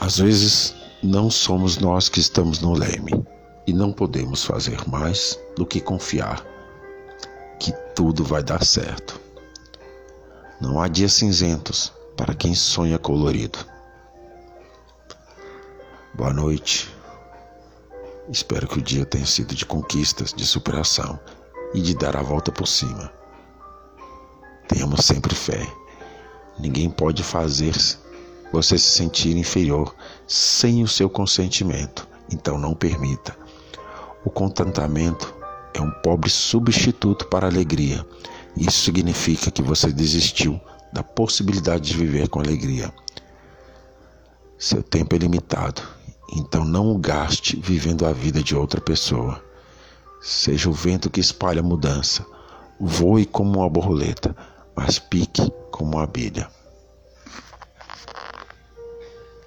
Às vezes, não somos nós que estamos no leme e não podemos fazer mais do que confiar que tudo vai dar certo. Não há dias cinzentos para quem sonha colorido. Boa noite. Espero que o dia tenha sido de conquistas, de superação e de dar a volta por cima. Tenhamos sempre fé. Ninguém pode fazer você se sentir inferior sem o seu consentimento, então não permita. O contentamento é um pobre substituto para a alegria. Isso significa que você desistiu da possibilidade de viver com alegria. Seu tempo é limitado, então não o gaste vivendo a vida de outra pessoa. Seja o vento que espalha mudança. Voe como uma borboleta, mas pique como uma abelha.